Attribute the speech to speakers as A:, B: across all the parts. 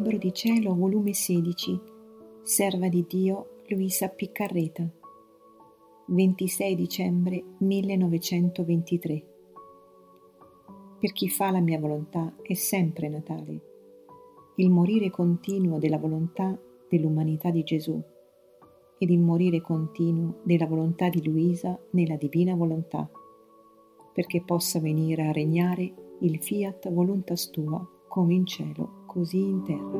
A: Libro di Cielo, volume 16, Serva di Dio Luisa Piccarreta, 26 dicembre 1923. Per chi fa la mia volontà è sempre Natale, il morire continuo della volontà dell'umanità di Gesù ed il morire continuo della volontà di Luisa nella divina volontà, perché possa venire a regnare il fiat voluntas tua come in cielo, così in terra.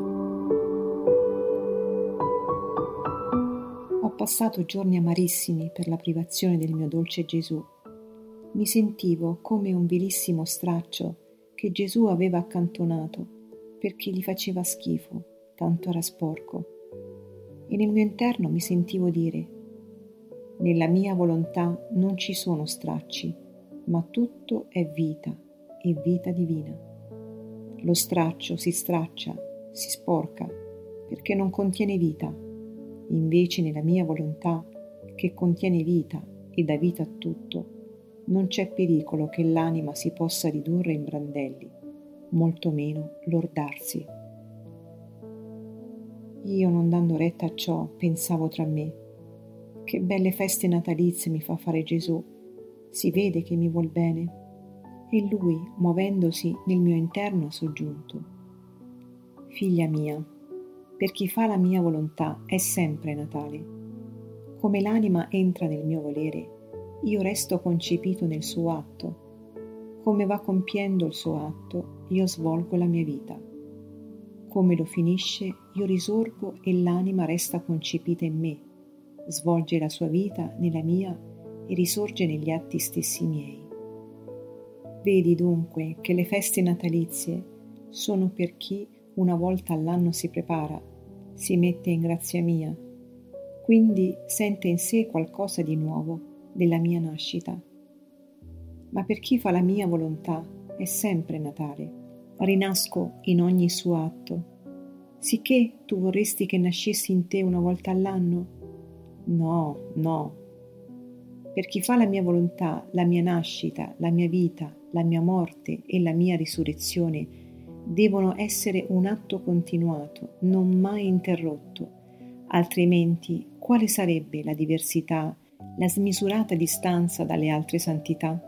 A: Ho passato giorni amarissimi per la privazione del mio dolce Gesù. Mi sentivo come un vilissimo straccio che Gesù aveva accantonato perché gli faceva schifo, tanto era sporco. E nel mio interno mi sentivo dire, nella mia volontà non ci sono stracci, ma tutto è vita e vita divina. Lo straccio si straccia, si sporca, perché non contiene vita. Invece nella mia volontà, che contiene vita e dà vita a tutto, non c'è pericolo che l'anima si possa ridurre in brandelli, molto meno lordarsi. Io, non dando retta a ciò, pensavo tra me, che belle feste natalizie mi fa fare Gesù, si vede che mi vuol bene e lui, muovendosi nel mio interno, ha soggiunto. Figlia mia, per chi fa la mia volontà è sempre Natale. Come l'anima entra nel mio volere, io resto concepito nel suo atto. Come va compiendo il suo atto, io svolgo la mia vita. Come lo finisce, io risorgo e l'anima resta concepita in me, svolge la sua vita nella mia e risorge negli atti stessi miei. Vedi dunque che le feste natalizie sono per chi una volta all'anno si prepara, si mette in grazia mia, quindi sente in sé qualcosa di nuovo della mia nascita. Ma per chi fa la mia volontà è sempre Natale, rinasco in ogni suo atto. Sicché tu vorresti che nascessi in te una volta all'anno? No, no. Per chi fa la mia volontà, la mia nascita, la mia vita, la mia morte e la mia risurrezione devono essere un atto continuato, non mai interrotto, altrimenti quale sarebbe la diversità, la smisurata distanza dalle altre santità?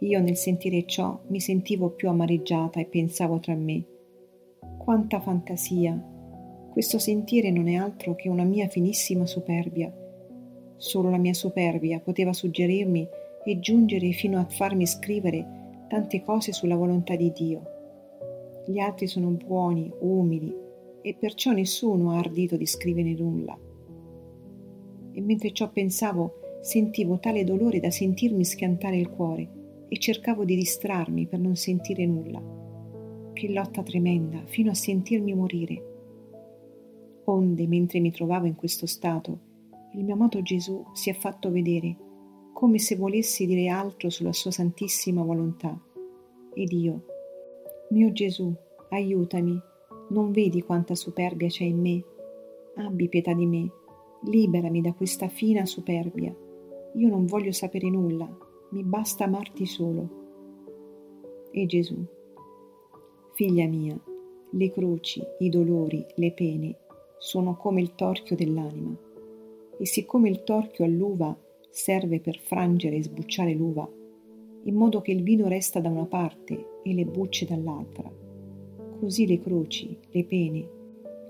A: Io nel sentire ciò mi sentivo più amareggiata e pensavo tra me, quanta fantasia! Questo sentire non è altro che una mia finissima superbia. Solo la mia superbia poteva suggerirmi e giungere fino a farmi scrivere tante cose sulla volontà di Dio. Gli altri sono buoni, umili, e perciò nessuno ha ardito di scrivere nulla. E mentre ciò pensavo, sentivo tale dolore da sentirmi schiantare il cuore e cercavo di distrarmi per non sentire nulla. Che lotta tremenda, fino a sentirmi morire. Onde, mentre mi trovavo in questo stato, il mio amato Gesù si è fatto vedere come se volessi dire altro sulla sua santissima volontà. Ed io, mio Gesù, aiutami, non vedi quanta superbia c'è in me? Abbi pietà di me, liberami da questa fina superbia. Io non voglio sapere nulla, mi basta amarti solo. E Gesù, figlia mia, le croci, i dolori, le pene sono come il torchio dell'anima. E siccome il torchio all'uva serve per frangere e sbucciare l'uva, in modo che il vino resta da una parte e le bucce dall'altra. Così le croci, le pene,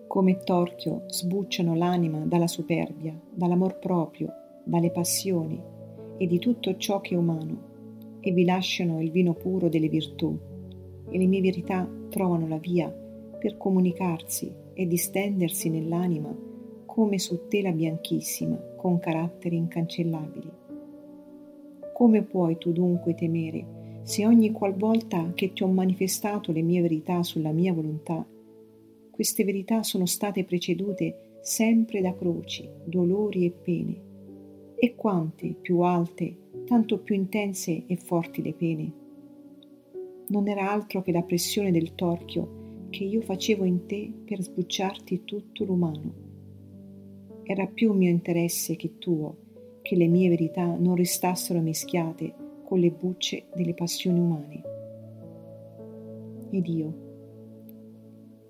A: come torchio sbucciano l'anima dalla superbia, dall'amor proprio, dalle passioni e di tutto ciò che è umano, e vi lasciano il vino puro delle virtù, e le mie verità trovano la via per comunicarsi e distendersi nell'anima come su tela bianchissima, con caratteri incancellabili. Come puoi tu dunque temere se ogni qualvolta che ti ho manifestato le mie verità sulla mia volontà, queste verità sono state precedute sempre da croci, dolori e pene, e quante più alte, tanto più intense e forti le pene. Non era altro che la pressione del torchio che io facevo in te per sbucciarti tutto l'umano era più mio interesse che tuo che le mie verità non restassero mischiate con le bucce delle passioni umane. Ed io,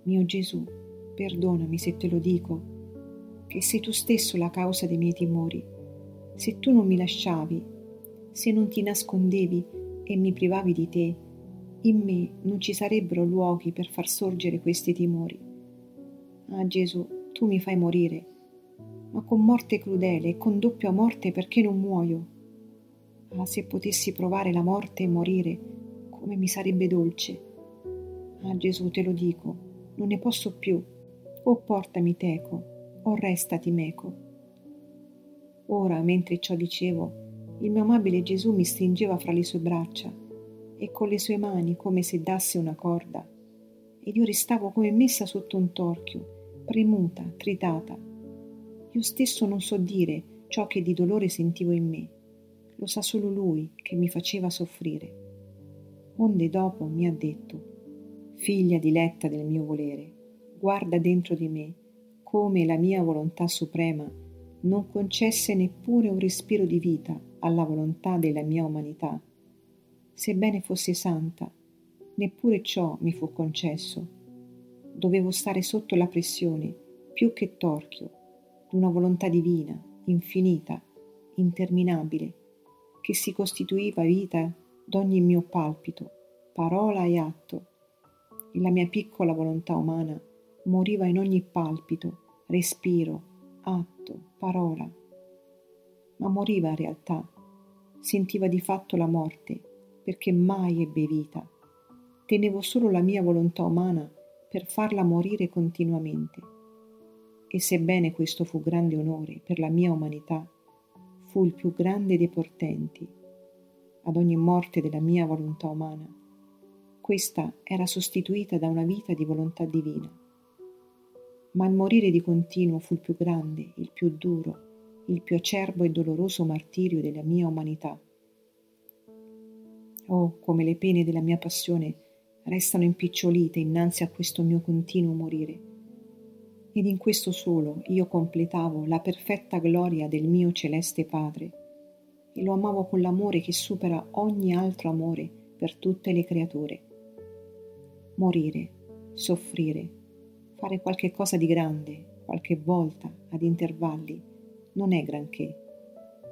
A: Mio Gesù, perdonami se te lo dico, che sei tu stesso la causa dei miei timori. Se tu non mi lasciavi, se non ti nascondevi e mi privavi di te, in me non ci sarebbero luoghi per far sorgere questi timori. Ah Gesù, tu mi fai morire, ma con morte crudele e con doppia morte perché non muoio. Ah, se potessi provare la morte e morire, come mi sarebbe dolce. Ah Gesù, te lo dico, non ne posso più. O portami teco, o restati meco. Ora, mentre ciò dicevo, il mio amabile Gesù mi stringeva fra le sue braccia e con le sue mani come se dasse una corda, ed io restavo come messa sotto un torchio, premuta, tritata. Io stesso non so dire ciò che di dolore sentivo in me, lo sa solo lui che mi faceva soffrire. Onde dopo mi ha detto, Figlia diletta del mio volere, guarda dentro di me come la mia volontà suprema non concesse neppure un respiro di vita alla volontà della mia umanità sebbene fosse santa, neppure ciò mi fu concesso. Dovevo stare sotto la pressione, più che torchio, d'una volontà divina, infinita, interminabile, che si costituiva vita d'ogni mio palpito, parola e atto, e la mia piccola volontà umana moriva in ogni palpito, respiro, atto, parola. Ma moriva in realtà, sentiva di fatto la morte perché mai ebbe vita. Tenevo solo la mia volontà umana per farla morire continuamente. E sebbene questo fu grande onore per la mia umanità, fu il più grande dei portenti. Ad ogni morte della mia volontà umana, questa era sostituita da una vita di volontà divina. Ma il morire di continuo fu il più grande, il più duro, il più acerbo e doloroso martirio della mia umanità Oh, come le pene della mia passione restano impicciolite innanzi a questo mio continuo morire. Ed in questo solo io completavo la perfetta gloria del mio celeste Padre e lo amavo con l'amore che supera ogni altro amore per tutte le creature. Morire, soffrire, fare qualche cosa di grande, qualche volta, ad intervalli, non è granché.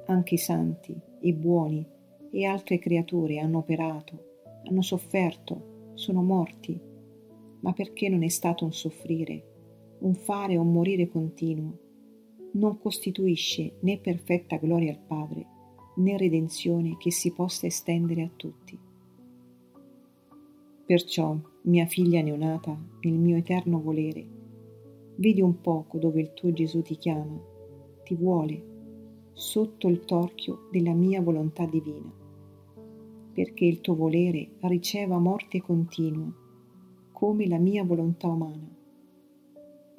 A: Anche i santi, i buoni, e altre creature hanno operato, hanno sofferto, sono morti, ma perché non è stato un soffrire, un fare o un morire continuo, non costituisce né perfetta gloria al Padre, né redenzione che si possa estendere a tutti. Perciò, mia figlia neonata, nel mio eterno volere, vedi un poco dove il tuo Gesù ti chiama, ti vuole, sotto il torchio della mia volontà divina, perché il tuo volere riceva morte continua, come la mia volontà umana.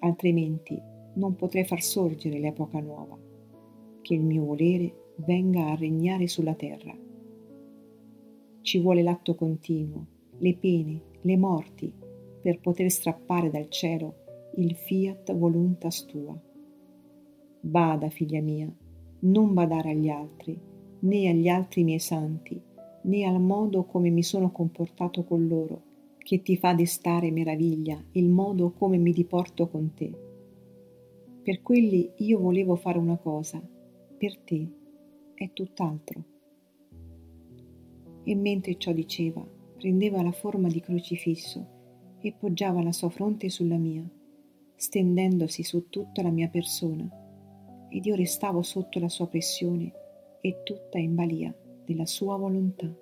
A: Altrimenti non potrei far sorgere l'epoca nuova, che il mio volere venga a regnare sulla terra. Ci vuole l'atto continuo, le pene, le morti, per poter strappare dal cielo il fiat voluntas tua. Bada, figlia mia, non badare agli altri, né agli altri miei santi, né al modo come mi sono comportato con loro, che ti fa destare meraviglia il modo come mi diporto con te. Per quelli io volevo fare una cosa, per te è tutt'altro. E mentre ciò diceva, prendeva la forma di crocifisso e poggiava la sua fronte sulla mia, stendendosi su tutta la mia persona, ed io restavo sotto la sua pressione e tutta in balia della sua volontà.